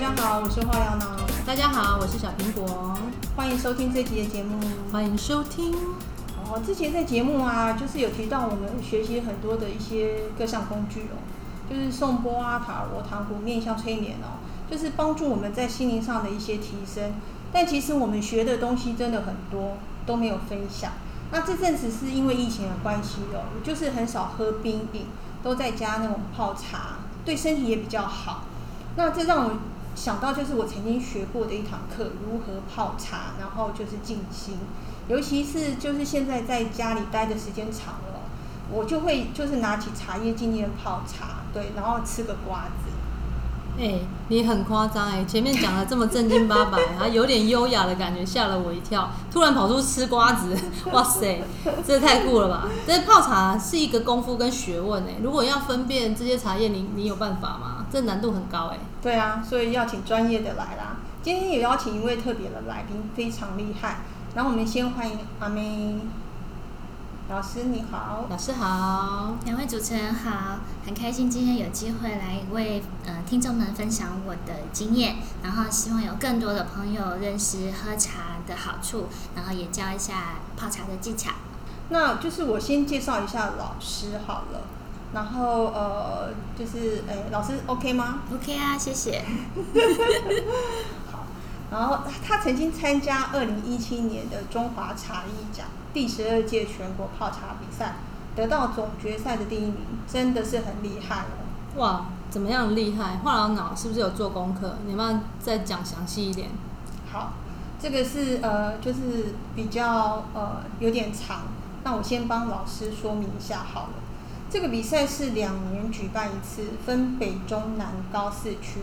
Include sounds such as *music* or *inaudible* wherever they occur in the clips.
家好，我是化疗脑，大家好，我是小苹果，欢迎收听这集的节目。欢迎收听。哦，之前在节目啊，就是有提到我们学习很多的一些各项工具哦，就是颂钵啊、塔罗、糖果、面向催眠哦，就是帮助我们在心灵上的一些提升。但其实我们学的东西真的很多，都没有分享。那这阵子是因为疫情的关系哦，就是很少喝冰饮，都在家那种泡茶，对身体也比较好。那这让我想到，就是我曾经学过的一堂课，如何泡茶，然后就是静心。尤其是就是现在在家里待的时间长了，我就会就是拿起茶叶静静的泡茶，对，然后吃个瓜子。哎、你很夸张哎！前面讲的这么正经八百，*laughs* 然后有点优雅的感觉，吓了我一跳。突然跑出吃瓜子，*laughs* 哇塞，这太酷了吧！这泡茶是一个功夫跟学问哎。如果要分辨这些茶叶，你你有办法吗？这难度很高哎。对啊，所以要请专业的来啦。今天也邀请一位特别的来宾，非常厉害。然后我们先欢迎阿妹老师，你好。老师好，两位主持人好，很开心今天有机会来为呃听众们分享我的经验，然后希望有更多的朋友认识喝茶的好处，然后也教一下泡茶的技巧。那就是我先介绍一下老师好了，然后呃，就是诶，老师 OK 吗？OK 啊，谢谢。*laughs* 好，然后他曾经参加二零一七年的中华茶艺奖第十二届全国泡茶比赛，得到总决赛的第一名，真的是很厉害了。哇，怎么样厉害？化疗脑是不是有做功课？你们要再讲详细一点。好，这个是呃，就是比较呃有点长，那我先帮老师说明一下好了。这个比赛是两年举办一次，分北中南高四区，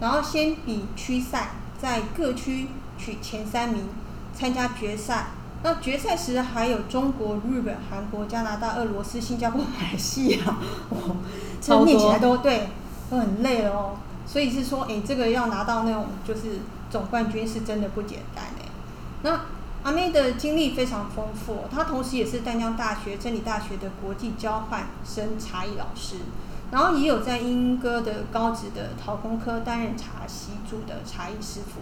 然后先比区赛，在各区取前三名参加决赛。那决赛时还有中国、日本、韩国、加拿大、俄罗斯、新加坡、马来西亚，哦，这超多念起来都对，都很累了哦。所以是说，哎、这个要拿到那种就是总冠军是真的不简单哎。那阿妹的经历非常丰富，她同时也是淡江大学、真理大学的国际交换生茶艺老师，然后也有在英歌的高职的陶工科担任茶席组的茶艺师傅。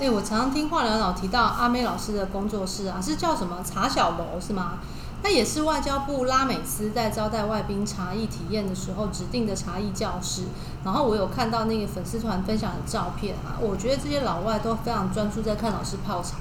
哎、我常常听化疗老提到阿妹老师的工作室啊，是叫什么茶小楼是吗？那也是外交部拉美斯在招待外宾茶艺体验的时候指定的茶艺教室。然后我有看到那个粉丝团分享的照片啊，我觉得这些老外都非常专注在看老师泡茶，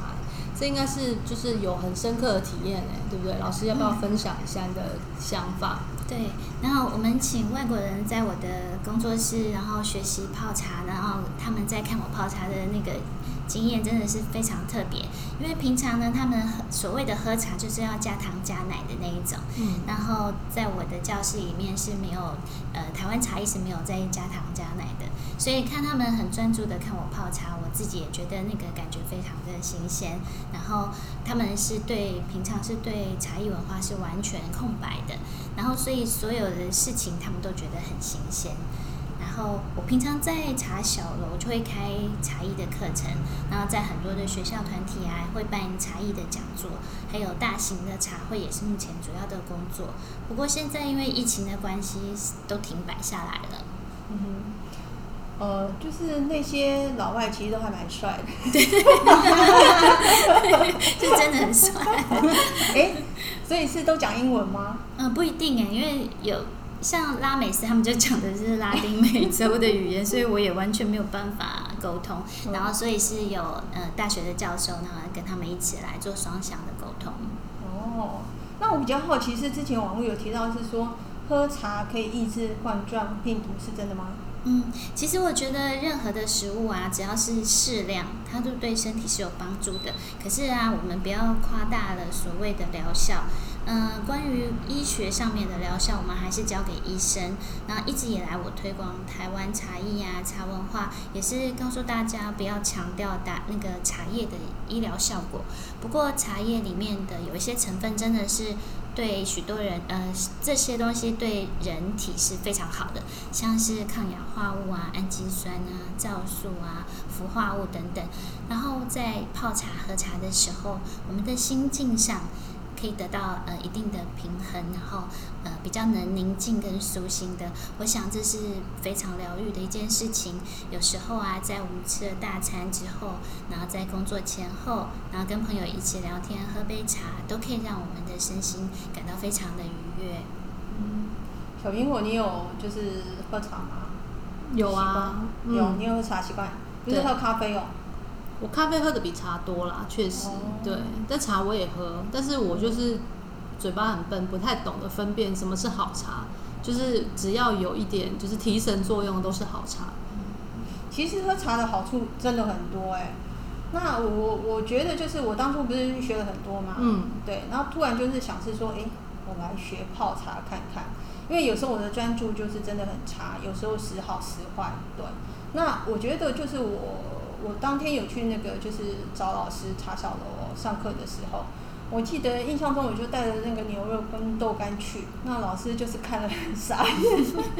这应该是就是有很深刻的体验哎，对不对？老师要不要分享一下你的想法？对，然后我们请外国人在我的工作室，然后学习泡茶，然后他们在看我泡茶的那个经验真的是非常特别，因为平常呢，他们喝所谓的喝茶就是要加糖加奶的那一种，嗯，然后在我的教室里面是没有，呃，台湾茶艺是没有在加糖加奶的，所以看他们很专注的看我泡茶，我自己也觉得那个感觉非常的新鲜。然后他们是对平常是对茶艺文化是完全空白的，然后所以所有的事情他们都觉得很新鲜。然后我平常在茶小楼就会开茶艺的课程，然后在很多的学校团体啊会办茶艺的讲座，还有大型的茶会也是目前主要的工作。不过现在因为疫情的关系都停摆下来了。嗯哼，呃，就是那些老外其实都还蛮帅的。*laughs* 对就真的很帅。*laughs* 哎、所以是都讲英文吗？嗯、不一定哎，因为有像拉美斯他们就讲的是拉丁美洲的语言，所以我也完全没有办法沟通。嗯然后所以是有呃大学的教授，然后跟他们一起来做双向的沟通。哦，那我比较好奇是之前网络有提到是说喝茶可以抑制冠状病毒，是真的吗？嗯，其实我觉得任何的食物啊，只要是适量，它都对身体是有帮助的。可是啊，我们不要夸大了所谓的疗效。嗯、关于医学上面的疗效，我们还是交给医生。那一直以来，我推广台湾茶艺啊、茶文化，也是告诉大家不要强调打那个茶叶的医疗效果。不过，茶叶里面的有一些成分真的是对许多人，呃，这些东西对人体是非常好的，像是抗氧化物啊、氨基酸啊、皂素啊、氟化物等等。然后在泡茶、喝茶的时候，我们的心境上可以得到呃一定的平衡，然后呃比较能宁静跟舒心的。我想这是非常疗愈的一件事情。有时候啊，在我们吃了大餐之后，然后在工作前后，然后跟朋友一起聊天、喝杯茶，都可以让我们的身心感到非常的愉悦。嗯，小苹果，你有就是喝茶吗？有啊，有，嗯你有喝茶习惯？不是喝咖啡哦。我咖啡喝的比茶多啦，确实，哦对。但茶我也喝，但是我就是嘴巴很笨，不太懂得分辨什么是好茶。就是只要有一点就是提神作用，都是好茶。其实喝茶的好处真的很多哎、那我我觉得就是我当初不是学了很多嘛，嗯，对，然后突然就是想是说，哎、我来学泡茶看看，因为有时候我的专注就是真的很差，有时候时好时坏，对。那我觉得就是我我当天有去那个就是找老师茶小楼上课的时候，我记得印象中我就带着那个牛肉跟豆干去，那老师就是看了很傻眼，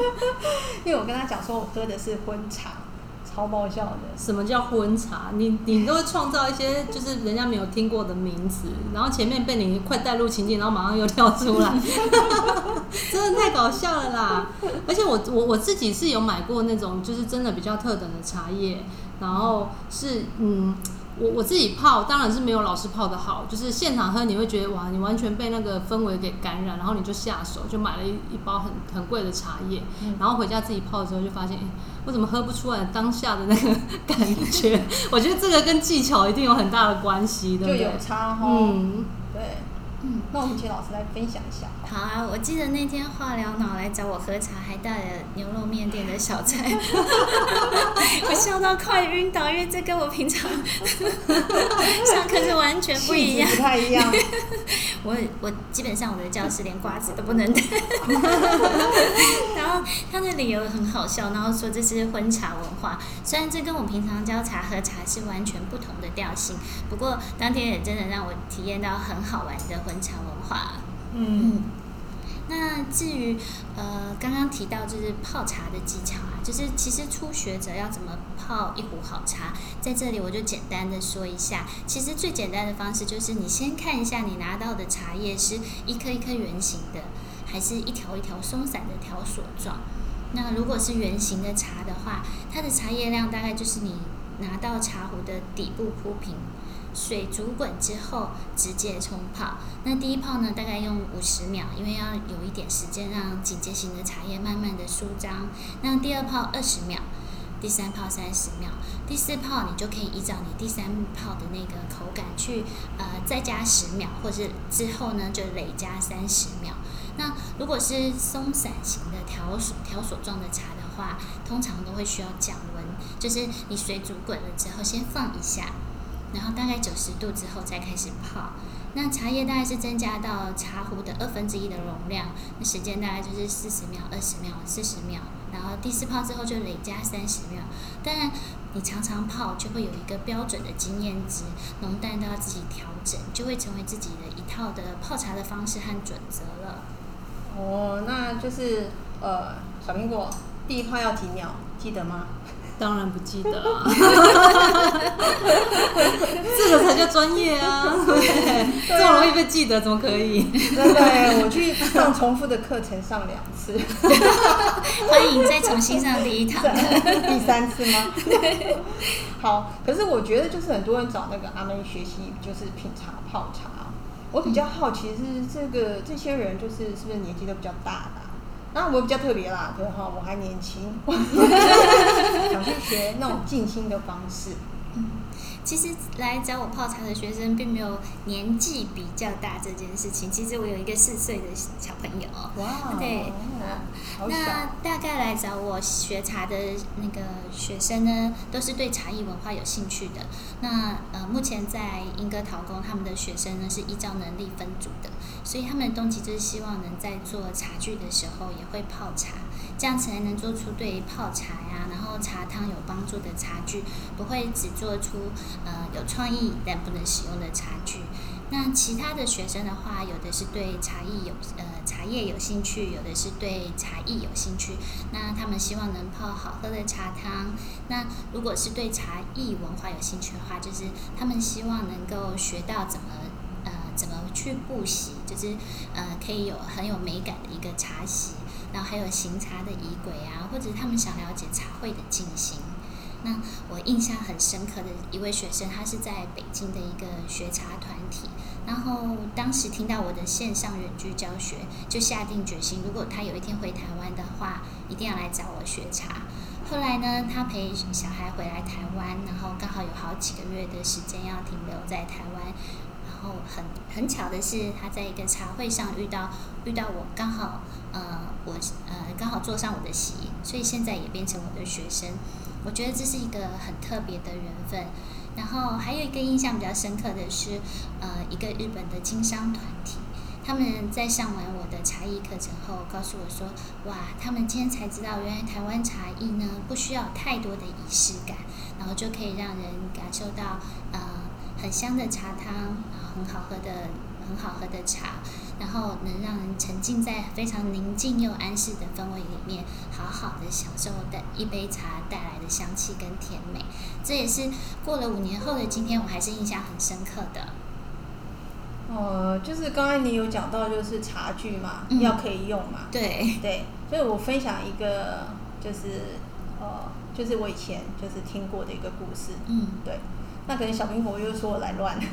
*laughs* 因为我跟他讲说我喝的是荤茶，超爆笑的。什么叫荤茶？你你都会创造一些就是人家没有听过的名词，然后前面被你快带入情境，然后马上又跳出来，*laughs* 真的太搞笑了啦！而且我我我自己是有买过那种就是真的比较特等的茶叶，然后是嗯。我我自己泡当然是没有老师泡的好，就是现场喝你会觉得哇，你完全被那个氛围给感染，然后你就下手就买了一一包很很贵的茶叶，嗯然后回家自己泡的时候就发现，哎、我怎么喝不出来当下的那个感觉？*laughs* 我觉得这个跟技巧一定有很大的关系，对不对就有？差哈。嗯，对。嗯，那我们请老师来分享一下。好啊，我记得那天化疗脑来找我喝茶，还带了牛肉面店的小菜，*laughs* 我笑到快晕倒，因为这跟我平常上课是完全不一样。不太一样。*laughs* 我我基本上我的教室连瓜子都不能带，*laughs* 然后他的理由很好笑，然后说这是婚茶文化，虽然这跟我平常教茶喝茶是完全不同的调性，不过当天也真的让我体验到很好玩的荤茶文化。嗯，那至于呃刚刚提到就是泡茶的技巧啊，就是其实初学者要怎么泡一壶好茶，在这里我就简单的说一下。其实最简单的方式就是你先看一下你拿到的茶叶是一颗一颗圆形的，还是一条一条松散的条索状。那如果是圆形的茶的话，它的茶叶量大概就是你拿到茶壶的底部铺平，水煮滚之后直接冲泡。那第一泡呢，大概用五十秒，因为要有一点时间让警戒型的茶叶慢慢的舒张。那第二泡二十秒，第三泡三十秒，第四泡你就可以依照你第三泡的那个口感去呃再加十秒，或是之后呢就累加三十秒。那如果是松散型的条索条索状的茶的话，通常都会需要降温，就是你水煮滚了之后先放一下，然后大概九十度之后再开始泡。那茶叶大概是增加到茶壶的二分之一的容量，那时间大概就是四十秒、二十秒、四十秒，然后第四泡之后就累加三十秒。当然，你常常泡就会有一个标准的经验值，浓淡都要自己调整，就会成为自己的一套的泡茶的方式和准则了。哦，那就是呃，小苹果第一泡要几秒，记得吗？当然不记得啊，*laughs* 这个才叫专业啊！对，这么容易被记得，怎么可以？真的，我去上重复的课程上两次，*laughs* 欢迎再重新上第一堂课。第三次吗？好，可是我觉得就是很多人找那个阿妹学习，就是品茶泡茶。我比较好奇是这个这些人就是是不是年纪都比较大的啊、那我比较特别啦，对哈，我还年轻，*laughs* 想去学那种静心的方式。其实来找我泡茶的学生并没有年纪比较大这件事情。其实我有一个四岁的小朋友，哇，对那大概来找我学茶的那个学生呢，都是对茶艺文化有兴趣的。那呃，目前在英歌陶工，他们的学生呢是依照能力分组的，所以他们的动机就是希望能在做茶具的时候也会泡茶，这样才能做出对泡茶呀，然后茶汤有帮助的茶具，不会只做出呃有创意但不能使用的茶具。那其他的学生的话，有的是对茶艺有呃茶叶有兴趣，有的是对茶艺有兴趣。那他们希望能泡好喝的茶汤。那如果是对茶艺文化有兴趣的话，就是他们希望能够学到怎么呃怎么去去布席，就是呃可以有很有美感的一个茶席，然后还有行茶的仪轨啊，或者他们想了解茶会的进行。那我印象很深刻的一位学生，他是在北京的一个学茶团体，然后当时听到我的线上远距教学，就下定决心，如果他有一天回台湾的话，一定要来找我学茶。后来呢，他陪小孩回来台湾，然后刚好有好几个月的时间要停留在台湾，然后很很巧的是，他在一个茶会上遇到遇到我，刚好呃我呃刚好坐上我的席，所以现在也变成我的学生。我觉得这是一个很特别的缘分，然后还有一个印象比较深刻的是，呃，一个日本的经商团体，他们在上完我的茶艺课程后，告诉我说，哇，他们今天才知道，原来台湾茶艺呢不需要太多的仪式感，然后就可以让人感受到，呃，很香的茶汤，很好喝的。很好喝的茶，然后能让人沉浸在非常宁静又安适的氛围里面，好好的享受的一杯茶带来的香气跟甜美。这也是过了五年后的今天，我还是印象很深刻的。呃，就是刚才你有讲到，就是茶具嘛，嗯要可以用嘛，对，对，所以我分享一个，就是呃，就是我以前就是听过的一个故事，嗯。对，那可能小苹果又说我来乱，*laughs*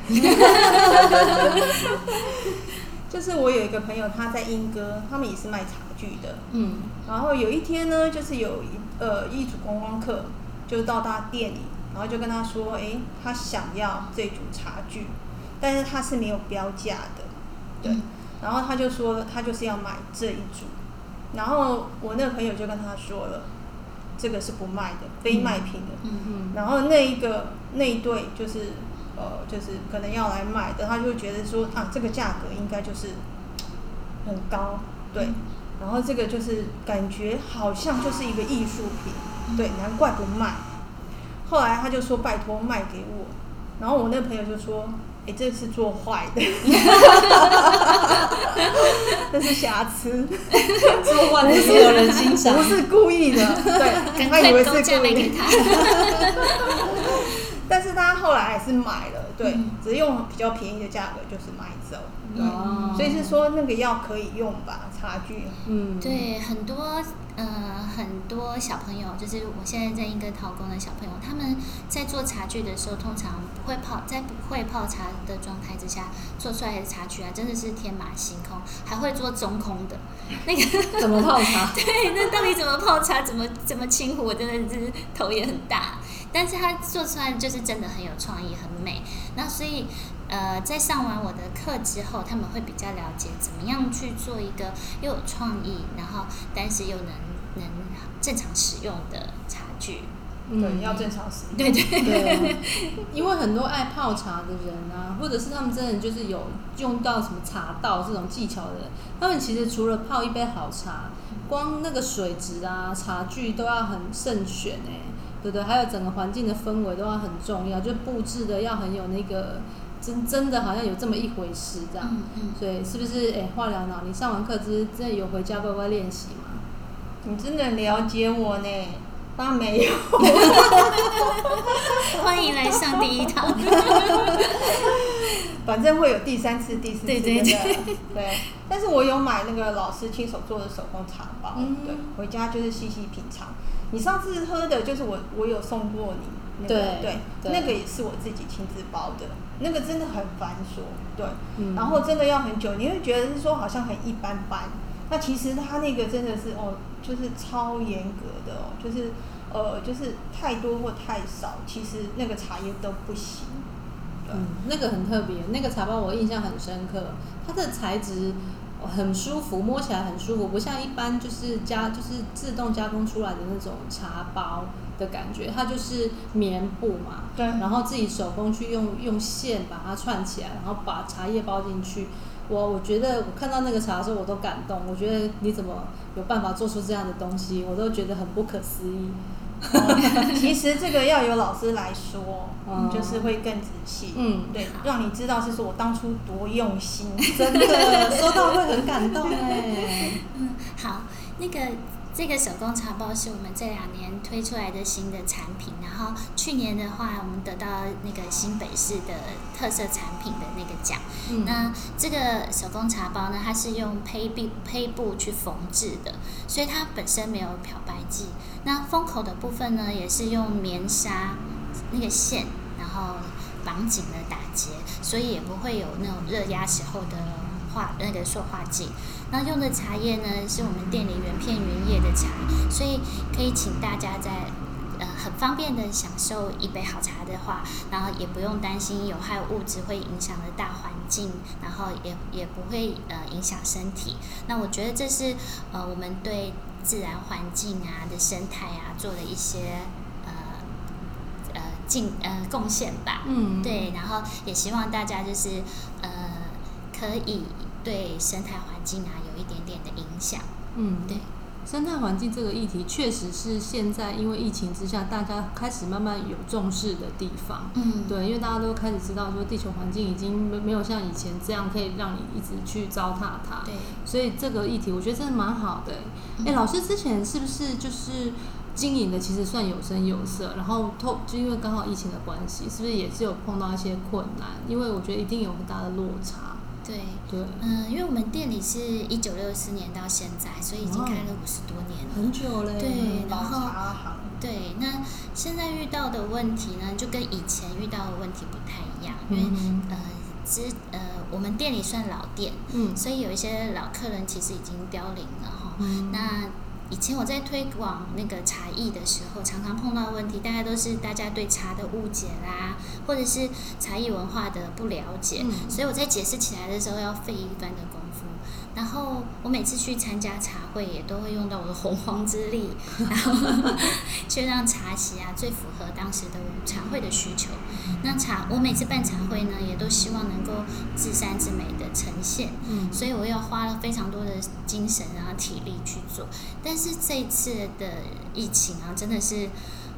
就是我有一个朋友，他在英歌，他们也是卖茶具的，嗯。然后有一天呢，就是有一呃一组观光客就到他店里，然后就跟他说，诶，他想要这组茶具，但是他是没有标价的，对，嗯。然后他就说他就是要买这一组，然后我那个朋友就跟他说了，这个是不卖的，非卖品的，嗯嗯然后那一个那一对就是呃就是可能要来卖的，他就觉得说啊这个价格应该就是很高，对，嗯。然后这个就是感觉好像就是一个艺术品，对，难怪不卖。后来他就说拜托卖给我，然后我那朋友就说。哎，这是做坏的，*laughs* 这是瑕疵，做坏的是有人欣赏不。是故意的，*laughs* 对，赶他以为是故意。卖给他。*laughs* 但是他后来还是买了，对，嗯只是用比较便宜的价格就是买走，对，哦所以是说那个药可以用吧，茶具，嗯，对，很多呃很多小朋友，就是我现在在一个陶工的小朋友，他们在做茶具的时候，通常不会泡，在不会泡茶的状态之下做出来的茶具啊，真的是天马行空，还会做中空的，*laughs* 那个怎么泡茶？*laughs* 对，那到底怎么泡茶，怎么 *laughs* 怎么清壶，我真的是头也很大。但是他做出来就是真的很有创意，很美。那所以，呃，在上完我的课之后，他们会比较了解怎么样去做一个又有创意，然后但是又能能正常使用的茶具。对，要正常使用。对对对，*laughs* 因为很多爱泡茶的人啊，或者是他们真的就是有用到什么茶道这种技巧的人，他们其实除了泡一杯好茶，光那个水质啊、茶具都要很慎选哎、对不对？还有整个环境的氛围都要很重要，就布置的要很有那个真真的好像有这么一回事这样。嗯嗯，所以是不是哎，化疗脑，你上完课之真的有回家乖乖练习吗？你真的了解我呢？当然没有，*laughs* 欢迎来上第一堂。*laughs* 反正会有第三次、第四次对对的。*laughs* 对，但是我有买那个老师亲手做的手工茶包，嗯对，回家就是细细品尝。你上次喝的就是我，我有送过你那个，对对，对那个也是我自己亲自包的，那个真的很繁琐，对，嗯然后真的要很久，你会觉得是说好像很一般般，那其实它那个真的是哦，就是超严格的哦，就是呃，就是太多或太少，其实那个茶叶都不行。嗯，那个很特别，那个茶包我印象很深刻，它的材质很舒服，摸起来很舒服，不像一般就是加就是自动加工出来的那种茶包的感觉，它就是棉布嘛，对然后自己手工去用用线把它串起来，然后把茶叶包进去。我我觉得我看到那个茶的时候我都感动，我觉得你怎么有办法做出这样的东西，我都觉得很不可思议。哦其实这个要有老师来说，*laughs* 嗯就是会更仔细，嗯对，让你知道是说我当初多用心，*laughs* 真的说到会很感动 *laughs* 哎。嗯，好，那个这个手工茶包是我们这两年推出来的新的产品，然后去年的话，我们得到那个新北市的特色产品的那个奖。嗯那这个手工茶包呢，它是用胚布胚布去缝制的，所以它本身没有漂白剂。那封口的部分呢，也是用棉纱那个线，然后绑紧了打结，所以也不会有那种热压时候的化那个塑化剂。那用的茶叶呢，是我们店里原片原叶的茶，所以可以请大家在呃很方便的享受一杯好茶的话，然后也不用担心有害物质会影响了大环境，然后也也不会呃影响身体。那我觉得这是呃我们对自然环境啊的生态啊做的一些呃呃进呃贡献吧。嗯，对，然后也希望大家就是呃可以对生态环境啊有一点点的影响。嗯，对。生态环境这个议题，确实是现在因为疫情之下，大家开始慢慢有重视的地方。嗯，对，因为大家都开始知道说，地球环境已经没没有像以前这样可以让你一直去糟蹋它。对，所以这个议题，我觉得真的蛮好的。哎、老师之前是不是就是经营的其实算有声有色，然后透就因为刚好疫情的关系，是不是也是有碰到一些困难？因为我觉得一定有很大的落差。对。对，嗯，因为我们店里是一九六四年到现在，所以已经开了五十多年了。很久嘞。对然老后，对，那现在遇到的问题呢，就跟以前遇到的问题不太一样，因为、嗯呃，之呃，我们店里算老店，嗯所以有一些老客人其实已经凋零了哈。嗯那以前我在推广那个茶艺的时候，常常碰到的问题，大概都是大家对茶的误解啦，或者是茶艺文化的不了解，嗯所以我在解释起来的时候要费一番的功夫。然后我每次去参加茶会，也都会用到我的洪荒之力，*laughs* 然后去让茶席啊最符合当时的茶会的需求。那茶，我每次办茶会呢，也都希望能够至善至美的呈现。嗯所以我要花了非常多的精神啊、体力去做。但是这一次的疫情啊，真的是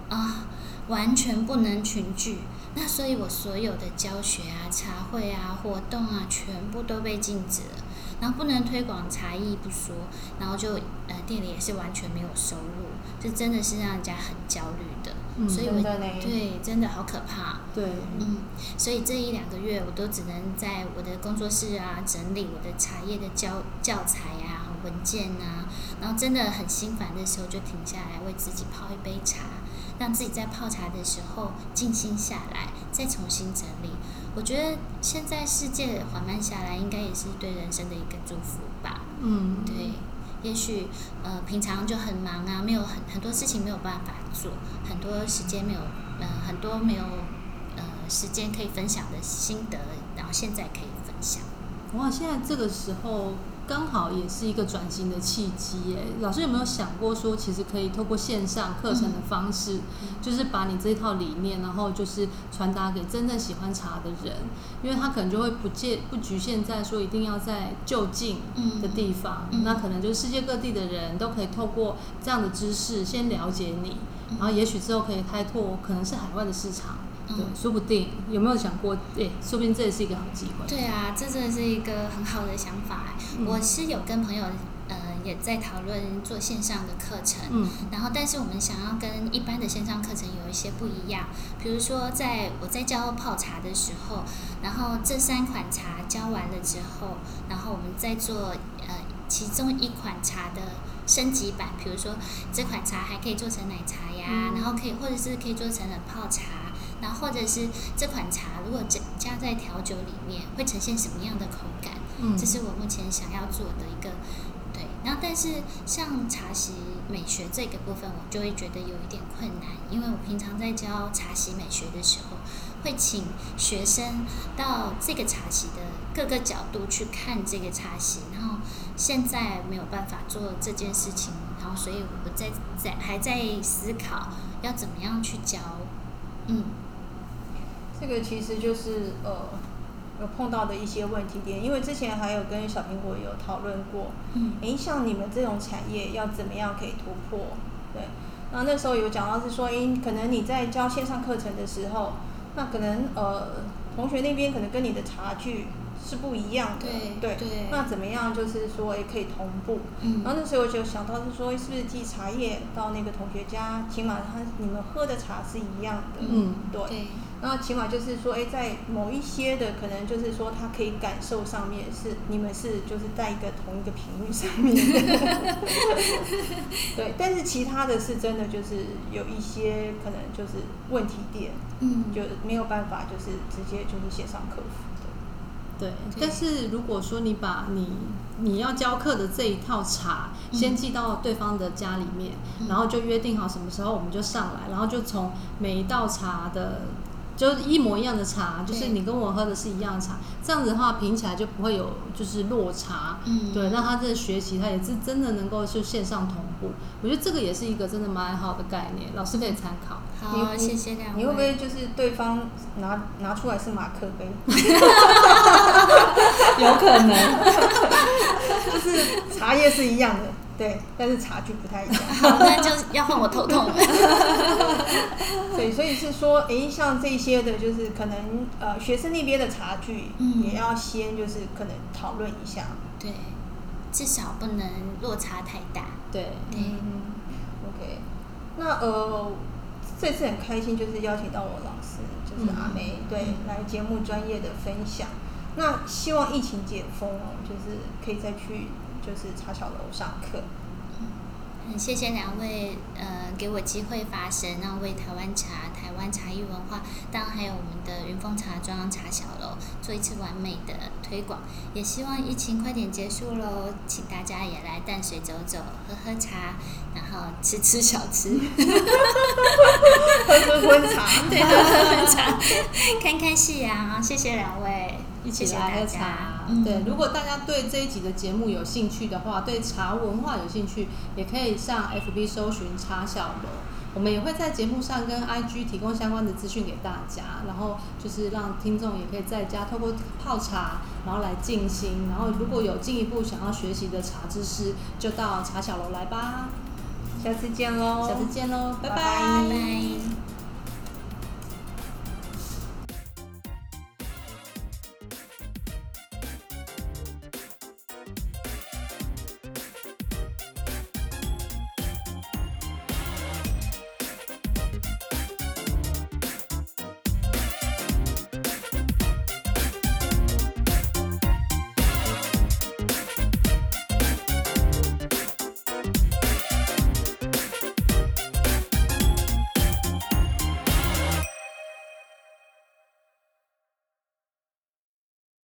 啊，完全不能群聚。那所以我所有的教学啊、茶会啊、活动啊，全部都被禁止了。然后不能推广茶艺不说，然后就呃店里也是完全没有收入，这真的是让人家很焦虑的。嗯所以我真的呢对真的好可怕。对，嗯，所以这一两个月我都只能在我的工作室啊整理我的茶叶的教教材啊、文件啊，然后真的很心烦的时候就停下来为自己泡一杯茶，让自己在泡茶的时候静心下来，再重新整理。我觉得现在世界缓慢下来，应该也是对人生的一个祝福吧。嗯，对，也许呃平常就很忙啊，没有很很多事情没有办法做，很多时间没有呃很多没有呃时间可以分享的心得，然后现在可以分享。哇，现在这个时候刚好也是一个转型的契机耶。老师有没有想过说，其实可以透过线上课程的方式，就是把你这一套理念，然后就是传达给真正喜欢茶的人，因为他可能就会不界不局限在说一定要在就近的地方，那可能就是世界各地的人都可以透过这样的知识先了解你，嗯然后也许之后可以开拓可能是海外的市场。说不定有没有想过？诶，说不定这也是一个好机会。对啊，这真的是一个很好的想法我是有跟朋友呃也在讨论做线上的课程，嗯。然后，但是我们想要跟一般的线上课程有一些不一样，比如说在我在教泡茶的时候，然后这三款茶教完了之后，然后我们再做呃其中一款茶的升级版，比如说这款茶还可以做成奶茶呀，嗯。然后可以或者是可以做成了泡茶，然后或者是这款茶如果加加在调酒里面会呈现什么样的口感，嗯，这是我目前想要做的一个对。然后，但是像茶席美学这个部分，我就会觉得有一点困难，因为我平常在教茶席美学的时候，会请学生到这个茶席的各个角度去看这个茶席，然后现在没有办法做这件事情，然后所以我在在还在思考要怎么样去教，嗯这个其实就是呃有碰到的一些问题点，因为之前还有跟小苹果有讨论过，嗯。诶，像你们这种产业要怎么样可以突破？对，那那时候有讲到是说，诶，可能你在教线上课程的时候，那可能呃同学那边可能跟你的差距是不一样的。对对那怎么样就是说也可以同步？嗯然后那时候我就想到是说，是不是寄茶叶到那个同学家，起码他你们喝的茶是一样的。嗯对。对，然后起码就是说，哎，在某一些的可能就是说，他可以感受上面是你们是就是在一个同一个频率上面的，*laughs* 对。但是其他的是真的就是有一些可能就是问题点，嗯，就没有办法就是直接就是线上客服的。对，但是如果说你把你你要教课的这一套茶嗯先寄到对方的家里面，嗯然后就约定好什么时候我们就上来，然后就从每一道茶的。就是一模一样的茶，就是你跟我喝的是一样的茶，这样子的话品起来就不会有就是落差。嗯对，让他这学习他也是真的能够就线上同步，我觉得这个也是一个真的蛮好的概念，老师可以参考。好，你谢谢两位。你会不会就是对方拿拿出来是马克杯，*laughs* *laughs* *laughs* 有可能，*laughs* 就是茶叶是一样的，对，但是茶具不太一样。好，那就要换我头痛了。*laughs* 对，所以是说，诶，像这些的，就是可能呃，学生那边的茶具，嗯也要先就是可能讨论一下。对，至少不能落差太大。对，对，嗯，OK，那呃，这次很开心，就是邀请到我老师，就是阿梅，对，嗯来节目专业的分享。那希望疫情解封哦，就是可以再去就是茶小楼上课。很谢谢两位，呃，给我机会发声，让为台湾茶、台湾茶艺文化，当然还有我们的云峰茶庄茶小楼做一次完美的推广。也希望疫情快点结束喽，请大家也来淡水走走，喝喝茶，然后吃吃小吃，*laughs* 喝喝温茶，*laughs* 对，喝喝茶，*laughs* 看看夕阳。谢谢两位，一起谢谢大家来喝茶。嗯对，如果大家对这一集的节目有兴趣的话，对茶文化有兴趣，也可以上 FB 搜寻茶小楼。我们也会在节目上跟 IG 提供相关的资讯给大家，然后就是让听众也可以在家透过泡茶，然后来静心。然后如果有进一步想要学习的茶知识，就到茶小楼来吧。下次见喽，下次见喽，拜拜拜拜拜。